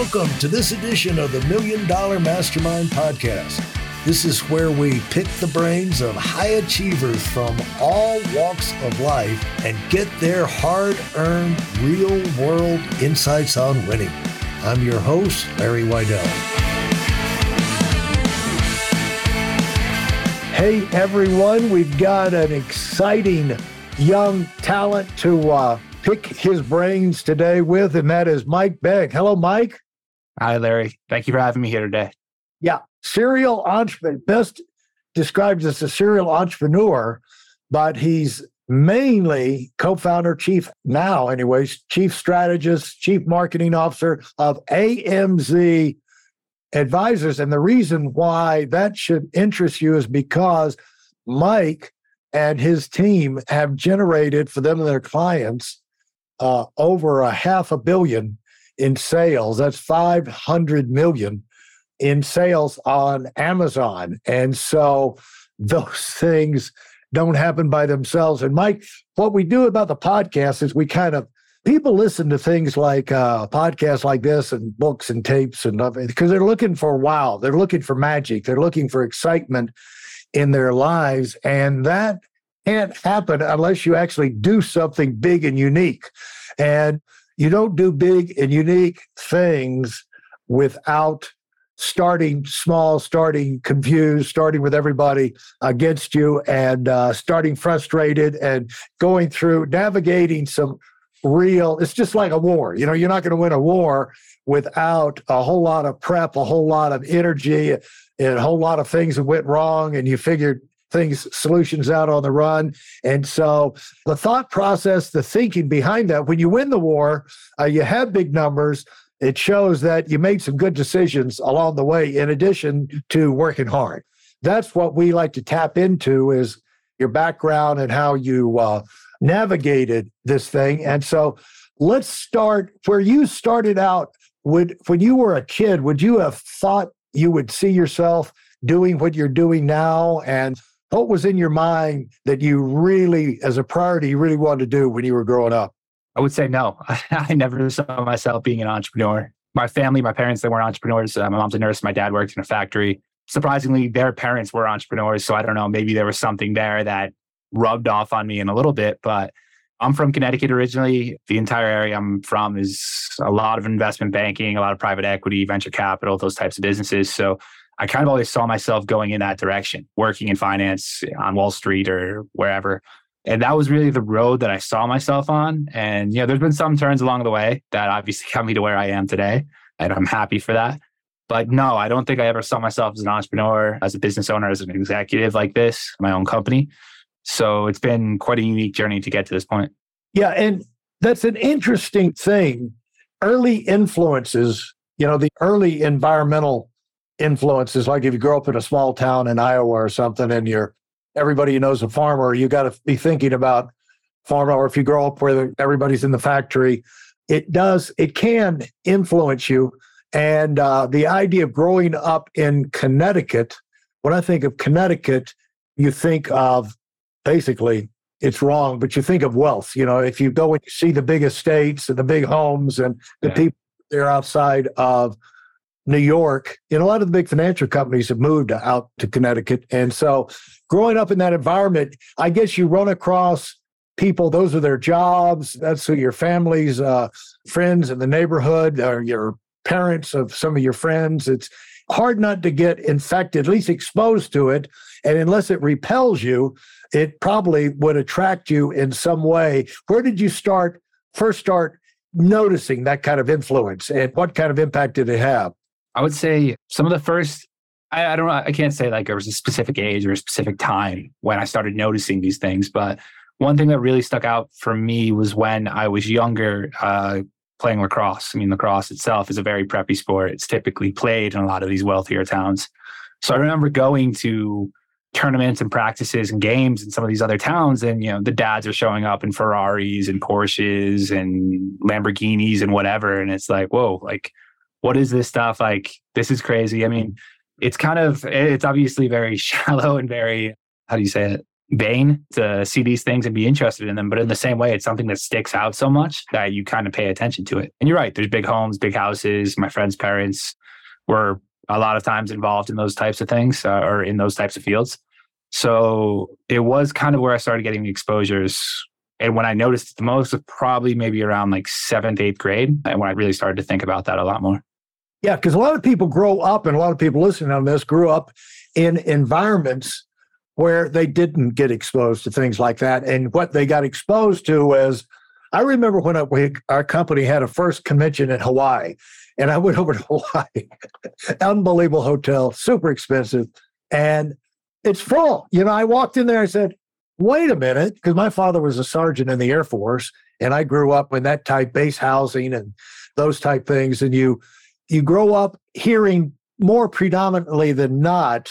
Welcome to this edition of the Million Dollar Mastermind Podcast. This is where we pick the brains of high achievers from all walks of life and get their hard earned, real world insights on winning. I'm your host, Larry Weidel. Hey, everyone, we've got an exciting young talent to uh, pick his brains today with, and that is Mike Begg. Hello, Mike. Hi, Larry. Thank you for having me here today. Yeah, serial entrepreneur, best described as a serial entrepreneur, but he's mainly co-founder, chief now, anyways, chief strategist, chief marketing officer of AMZ Advisors. And the reason why that should interest you is because Mike and his team have generated for them and their clients uh, over a half a billion in sales. That's 500 million in sales on Amazon. And so those things don't happen by themselves. And Mike, what we do about the podcast is we kind of people listen to things like uh, podcasts like this and books and tapes and because they're looking for wow, they're looking for magic, they're looking for excitement in their lives, and that can't happen unless you actually do something big and unique. And you don't do big and unique things without starting small, starting confused, starting with everybody against you, and uh, starting frustrated and going through navigating some real. It's just like a war. You know, you're not going to win a war without a whole lot of prep, a whole lot of energy, and a whole lot of things that went wrong, and you figured things solutions out on the run. And so the thought process the thinking behind that when you win the war uh, you have big numbers it shows that you made some good decisions along the way in addition to working hard. That's what we like to tap into is your background and how you uh, navigated this thing. And so let's start where you started out would when you were a kid would you have thought you would see yourself doing what you're doing now? And what was in your mind that you really, as a priority, you really wanted to do when you were growing up? I would say no. I never saw myself being an entrepreneur. My family, my parents, they weren't entrepreneurs. Uh, my mom's a nurse. My dad worked in a factory. Surprisingly, their parents were entrepreneurs. So I don't know, maybe there was something there that rubbed off on me in a little bit. But I'm from Connecticut originally. The entire area I'm from is a lot of investment banking, a lot of private equity, venture capital, those types of businesses. So I kind of always saw myself going in that direction, working in finance on Wall Street or wherever. And that was really the road that I saw myself on. And, you know, there's been some turns along the way that obviously got me to where I am today. And I'm happy for that. But no, I don't think I ever saw myself as an entrepreneur, as a business owner, as an executive like this, my own company. So it's been quite a unique journey to get to this point. Yeah. And that's an interesting thing. Early influences, you know, the early environmental influences. Like if you grow up in a small town in Iowa or something, and you're everybody you know is a farmer, you got to be thinking about farmer. Or if you grow up where everybody's in the factory, it does it can influence you. And uh, the idea of growing up in Connecticut, when I think of Connecticut, you think of basically it's wrong, but you think of wealth. You know, if you go and you see the big estates and the big homes and the yeah. people they're outside of New York, and a lot of the big financial companies have moved out to Connecticut. And so, growing up in that environment, I guess you run across people, those are their jobs. That's who your family's uh, friends in the neighborhood, or your parents of some of your friends. It's hard not to get infected, at least exposed to it. And unless it repels you, it probably would attract you in some way. Where did you start, first start noticing that kind of influence and what kind of impact did it have? I would say some of the first, I, I don't know, I can't say like there was a specific age or a specific time when I started noticing these things, but one thing that really stuck out for me was when I was younger, uh, playing lacrosse. I mean, lacrosse itself is a very preppy sport. It's typically played in a lot of these wealthier towns. So I remember going to tournaments and practices and games in some of these other towns and you know the dads are showing up in Ferraris and Porsches and Lamborghinis and whatever and it's like whoa like what is this stuff? Like, this is crazy. I mean, it's kind of, it's obviously very shallow and very, how do you say it? vain to see these things and be interested in them. But in the same way, it's something that sticks out so much that you kind of pay attention to it. And you're right, there's big homes, big houses. My friends' parents were a lot of times involved in those types of things uh, or in those types of fields. So it was kind of where I started getting the exposures. And when I noticed it the most was probably maybe around like seventh, eighth grade, and when I really started to think about that a lot more. Yeah, because a lot of people grow up, and a lot of people listening on this grew up in environments where they didn't get exposed to things like that. And what they got exposed to was, I remember when we, our company had a first convention in Hawaii, and I went over to Hawaii, unbelievable hotel, super expensive, and it's full. You know, I walked in there, I said, wait a minute, because my father was a sergeant in the Air Force, and I grew up in that type base housing and those type things. And you you grow up hearing more predominantly than not,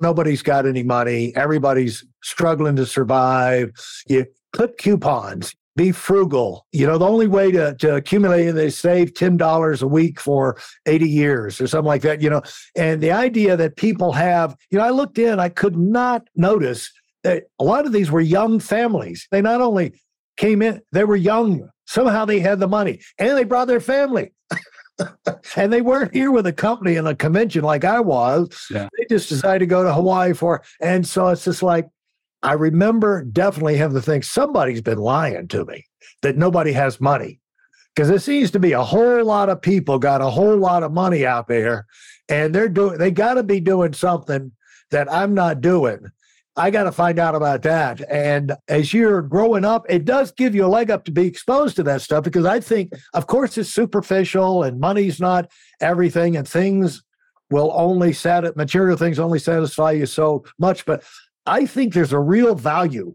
nobody's got any money, everybody's struggling to survive. You clip coupons, be frugal. You know, the only way to, to accumulate they save $10 a week for 80 years or something like that, you know. And the idea that people have, you know, I looked in, I could not notice that a lot of these were young families. They not only came in, they were young. Somehow they had the money and they brought their family. and they weren't here with a company and a convention like I was. Yeah. They just decided to go to Hawaii for, and so it's just like, I remember definitely having to think somebody's been lying to me that nobody has money. Because it seems to be a whole lot of people got a whole lot of money out there and they're doing, they got to be doing something that I'm not doing. I got to find out about that. And as you're growing up, it does give you a leg up to be exposed to that stuff because I think, of course, it's superficial and money's not everything and things will only sat material things only satisfy you so much. But I think there's a real value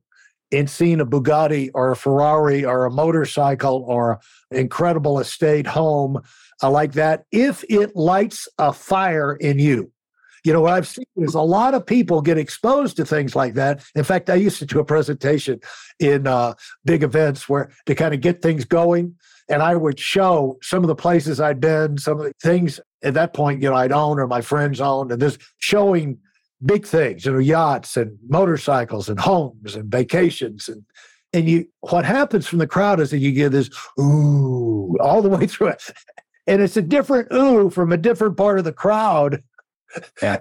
in seeing a Bugatti or a Ferrari or a motorcycle or incredible estate home uh, like that if it lights a fire in you. You know, what I've seen is a lot of people get exposed to things like that. In fact, I used to do a presentation in uh, big events where to kind of get things going. And I would show some of the places I'd been, some of the things at that point, you know, I'd own or my friends owned, and just showing big things, you know, yachts and motorcycles and homes and vacations and and you what happens from the crowd is that you get this ooh all the way through it. And it's a different ooh from a different part of the crowd. Yeah.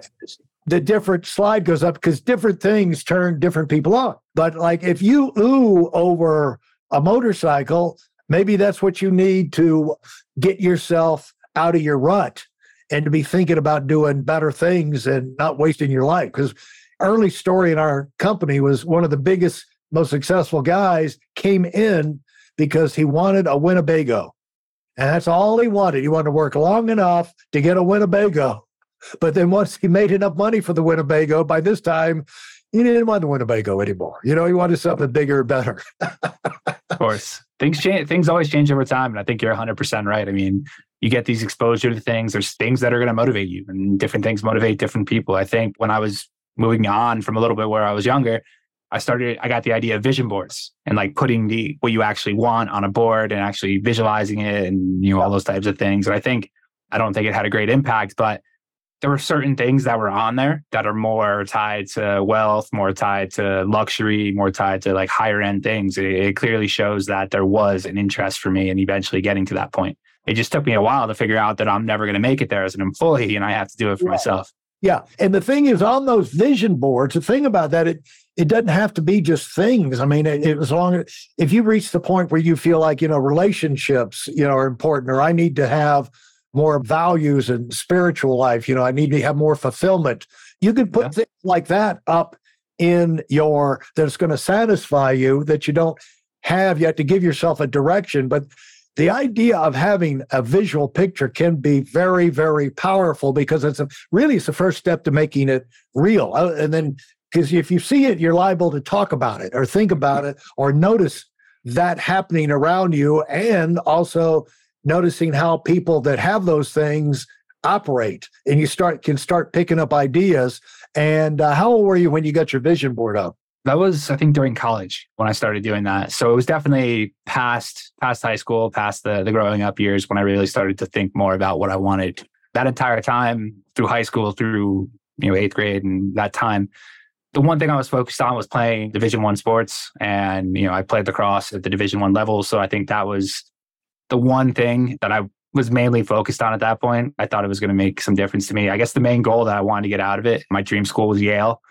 the different slide goes up because different things turn different people on. But like if you ooh over a motorcycle, maybe that's what you need to get yourself out of your rut and to be thinking about doing better things and not wasting your life. Because early story in our company was one of the biggest, most successful guys came in because he wanted a Winnebago. And that's all he wanted. He wanted to work long enough to get a Winnebago. But then once he made enough money for the Winnebago, by this time, he didn't want the Winnebago anymore. You know, he wanted something bigger better. of course. Things change things always change over time. And I think you're 100 percent right. I mean, you get these exposure to things. There's things that are going to motivate you, and different things motivate different people. I think when I was moving on from a little bit where I was younger, I started, I got the idea of vision boards and like putting the what you actually want on a board and actually visualizing it and you know all those types of things. And I think I don't think it had a great impact, but there were certain things that were on there that are more tied to wealth, more tied to luxury, more tied to like higher end things. It, it clearly shows that there was an interest for me and eventually getting to that point it just took me a while to figure out that I'm never going to make it there as an employee and I have to do it for yeah. myself. Yeah. And the thing is, on those vision boards, the thing about that, it it doesn't have to be just things. I mean, it, it, as long as if you reach the point where you feel like, you know, relationships, you know, are important, or I need to have more values and spiritual life, you know, I need to have more fulfillment. You can put yeah. things like that up in your that's going to satisfy you that you don't have yet to give yourself a direction. But the idea of having a visual picture can be very, very powerful because it's a, really it's the first step to making it real. Uh, and then, because if you see it, you're liable to talk about it or think about it or notice that happening around you, and also noticing how people that have those things operate, and you start can start picking up ideas. And uh, how old were you when you got your vision board up? That was, I think, during college when I started doing that. So it was definitely past past high school, past the the growing up years when I really started to think more about what I wanted. That entire time through high school, through you know eighth grade, and that time, the one thing I was focused on was playing Division One sports, and you know I played lacrosse at the Division One level, so I think that was the one thing that I was mainly focused on at that point. I thought it was going to make some difference to me. I guess the main goal that I wanted to get out of it, my dream school was Yale.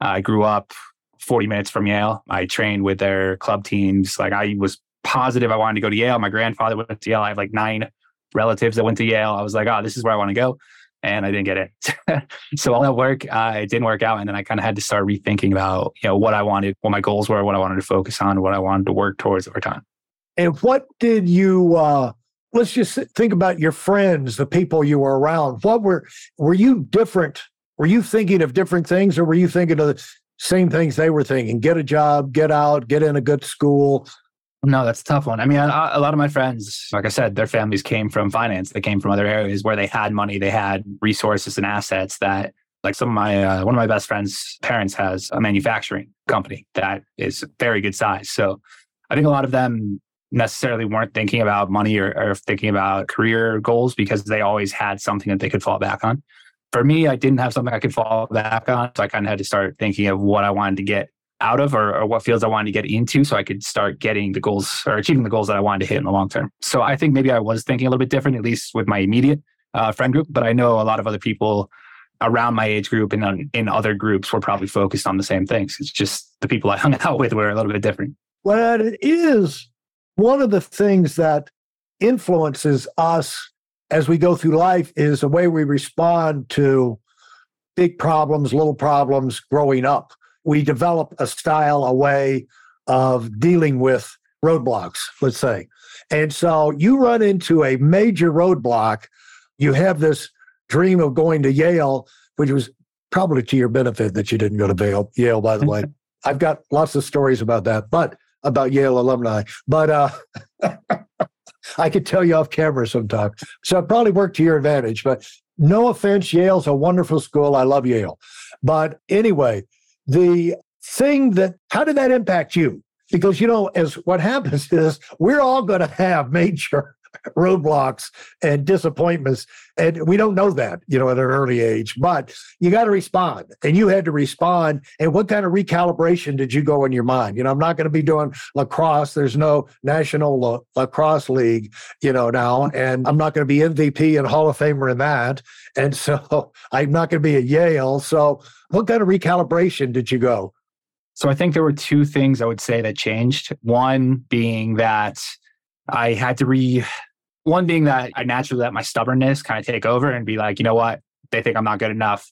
I grew up 40 minutes from Yale. I trained with their club teams. Like I was positive I wanted to go to Yale. My grandfather went to Yale. I have like nine relatives that went to Yale. I was like, oh, this is where I want to go. And I didn't get it. so all that work, uh, it didn't work out. And then I kind of had to start rethinking about, you know, what I wanted, what my goals were, what I wanted to focus on, what I wanted to work towards over time. And what did you uh let's just think about your friends, the people you were around. What were were you different? Were you thinking of different things or were you thinking of the same things they were thinking? Get a job, get out, get in a good school. No, that's a tough one. I mean, a, lot of my friends, like I said, their families came from finance. They came from other areas where they had money, they had resources and assets that like some of my uh, one of my best friends parents has a manufacturing company that is very good size so i think a lot of them necessarily weren't thinking about money or, or thinking about career goals because they always had something that they could fall back on. For me, I didn't have something I could fall back on. So I kind of had to start thinking of what I wanted to get out of or, or, what fields I wanted to get into so I could start getting the goals or achieving the goals that I wanted to hit in the long term. So I think maybe I was thinking a little bit different, at least with my immediate uh, friend group. But I know a lot of other people around my age group and in other groups were probably focused on the same things. It's just the people I hung out with were a little bit different. Well, it is one of the things that influences us as we go through life is the way we respond to big problems, little problems growing up. We develop a style, a way of dealing with roadblocks, let's say. And so you run into a major roadblock. You have this dream of going to Yale, which was probably to your benefit that you didn't go to Yale, Yale by the way. I've got lots of stories about that. But about Yale alumni, but uh, I could tell you off camera sometime. So it probably worked to your advantage. But no offense, Yale's a wonderful school. I love Yale. But anyway, the thing that, how did that impact you? Because, you know, as what happens is we're all going to have major roadblocks and disappointments. And we don't know that, you know, at an early age, but you got to respond. And you had to respond. And what kind of recalibration did you go in your mind? You know, I'm not going to be doing lacrosse. There's no National La- Lacrosse League, you know, now. And I'm not going to be MVP and Hall of Famer in that. And so I'm not going to be at Yale. So what kind of recalibration did you go? So I think there were two things I would say that changed. One being that I had to re one being that I naturally let my stubbornness kind of take over and be like, you know what? They think I'm not good enough.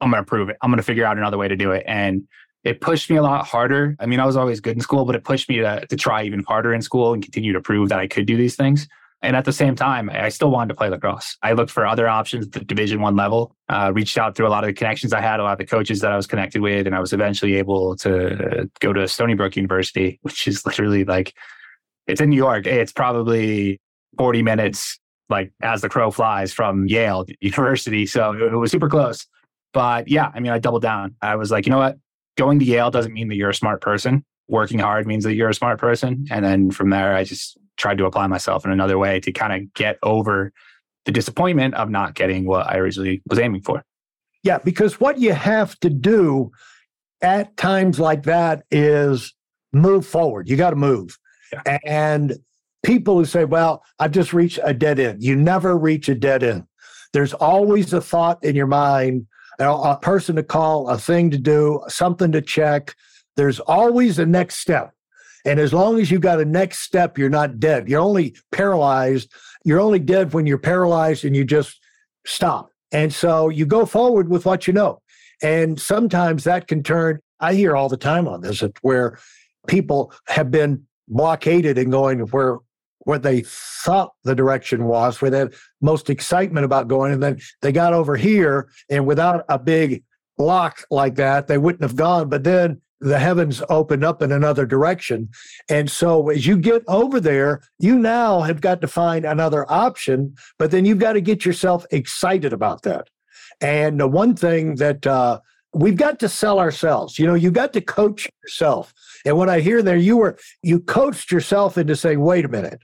I'm going to prove it. I'm going to figure out another way to do it. And it pushed me a lot harder. I mean, I was always good in school, but it pushed me to, to try even harder in school and continue to prove that I could do these things. And at the same time, I still wanted to play lacrosse. I looked for other options at the Division One level. Uh, reached out through a lot of the connections I had, a lot of the coaches that I was connected with, and I was eventually able to go to Stony Brook University, which is literally like it's in New York. It's probably 40 minutes, like as the crow flies from Yale University. So it, was super close. But yeah, I mean, I doubled down. I was like, you know what? Going to Yale doesn't mean that you're a smart person. Working hard means that you're a smart person. And then from there, I just tried to apply myself in another way to kind of get over the disappointment of not getting what I originally was aiming for. Yeah, because what you have to do at times like that is move forward. You got to move. Yeah. And people who say, well, I've just reached a dead end. You never reach a dead end. There's always a thought in your mind, a person to call, a thing to do, something to check. There's always a next step. And as long as you've got a next step, you're not dead. You're only paralyzed. You're only dead when you're paralyzed and you just stop. And so you go forward with what you know. And sometimes that can turn, I hear all the time on this, where people have been blockaded and going where where they thought the direction was, where they had most excitement about going, and then they got over here, and without a big block like that, they wouldn't have gone. But then the heavens opened up in another direction. And so as you get over there, you now have got to find another option, but then you've got to get yourself excited about that. And the one thing that uh, we've got to sell ourselves, you know, you got to coach yourself. And when I hear there, you were you coached yourself into saying, wait a minute,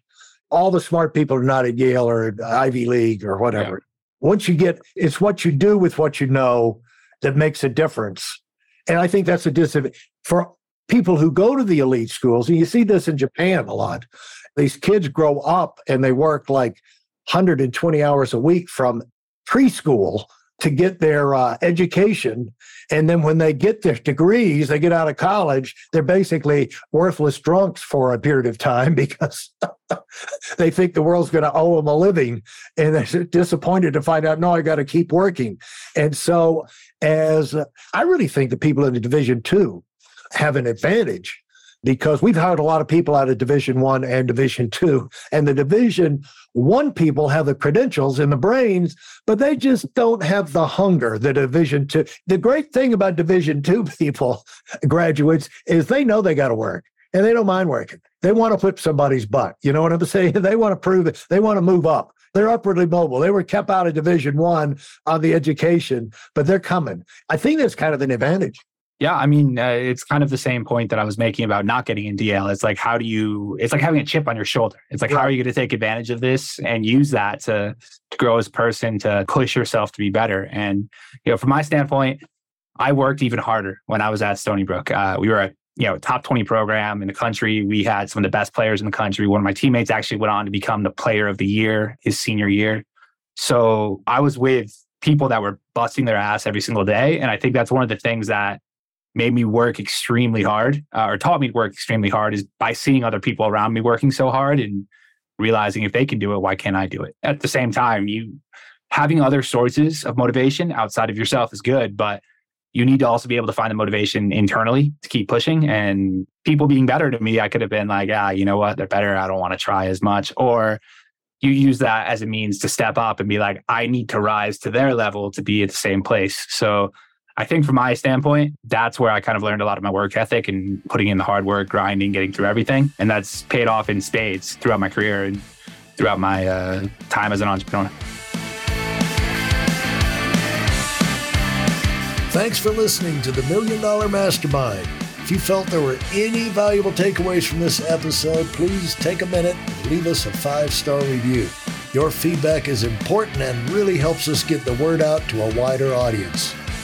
all the smart people are not at Yale or Ivy League or whatever. Yeah. Once you get, it's what you do with what you know that makes a difference. And I think that's a disadvantage for people who go to the elite schools. And you see this in Japan a lot. These kids grow up and they work like 120 hours a week from preschool to get their uh, education. And then when they get their degrees, they get out of college, they're basically worthless drunks for a period of time because they think the world's going to owe them a living. And they're disappointed to find out, no, I got to keep working. And so, as uh, I really think the people in the Division Two have an advantage because we've hired a lot of people out of division one and division two and the division one people have the credentials and the brains but they just don't have the hunger the division two the great thing about division two people graduates is they know they got to work and they don't mind working they want to put somebody's butt you know what i'm saying they want to prove it they want to move up they're upwardly mobile. They were kept out of Division One on the education, but they're coming. I think that's kind of an advantage. Yeah, I mean, uh, it's kind of the same point that I was making about not getting in Yale. It's like, how do you? It's like having a chip on your shoulder. It's like, right. how are you going to take advantage of this and use that to to grow as a person, to push yourself to be better? And you know, from my standpoint, I worked even harder when I was at Stony Brook. Uh, we were a you know top 20 program in the country. We had some of the best players in the country. One of my teammates actually went on to become the player of the year his senior year. So I was with people that were busting their ass every single day, and I think that's one of the things that made me work extremely hard uh, or taught me to work extremely hard is by seeing other people around me working so hard and realizing if they can do it why can't i do it? At the same time you having other sources of motivation outside of yourself is good but you need to also be able to find the motivation internally to keep pushing. And people being better to me i could have been like ah you know what? They're better. I don't want to try as much. Or you use that as a means to step up and be like i need to rise to their level to be at the same place. So I think from my standpoint, that's where I kind of learned a lot of my work ethic and putting in the hard work, grinding, getting through everything. And that's paid off in spades throughout my career and throughout my uh, time as an entrepreneur. Thanks for listening to the Million Dollar Mastermind. If you felt there were any valuable takeaways from this episode, please take a minute and leave us a five star review. Your feedback is important and really helps us get the word out to a wider audience.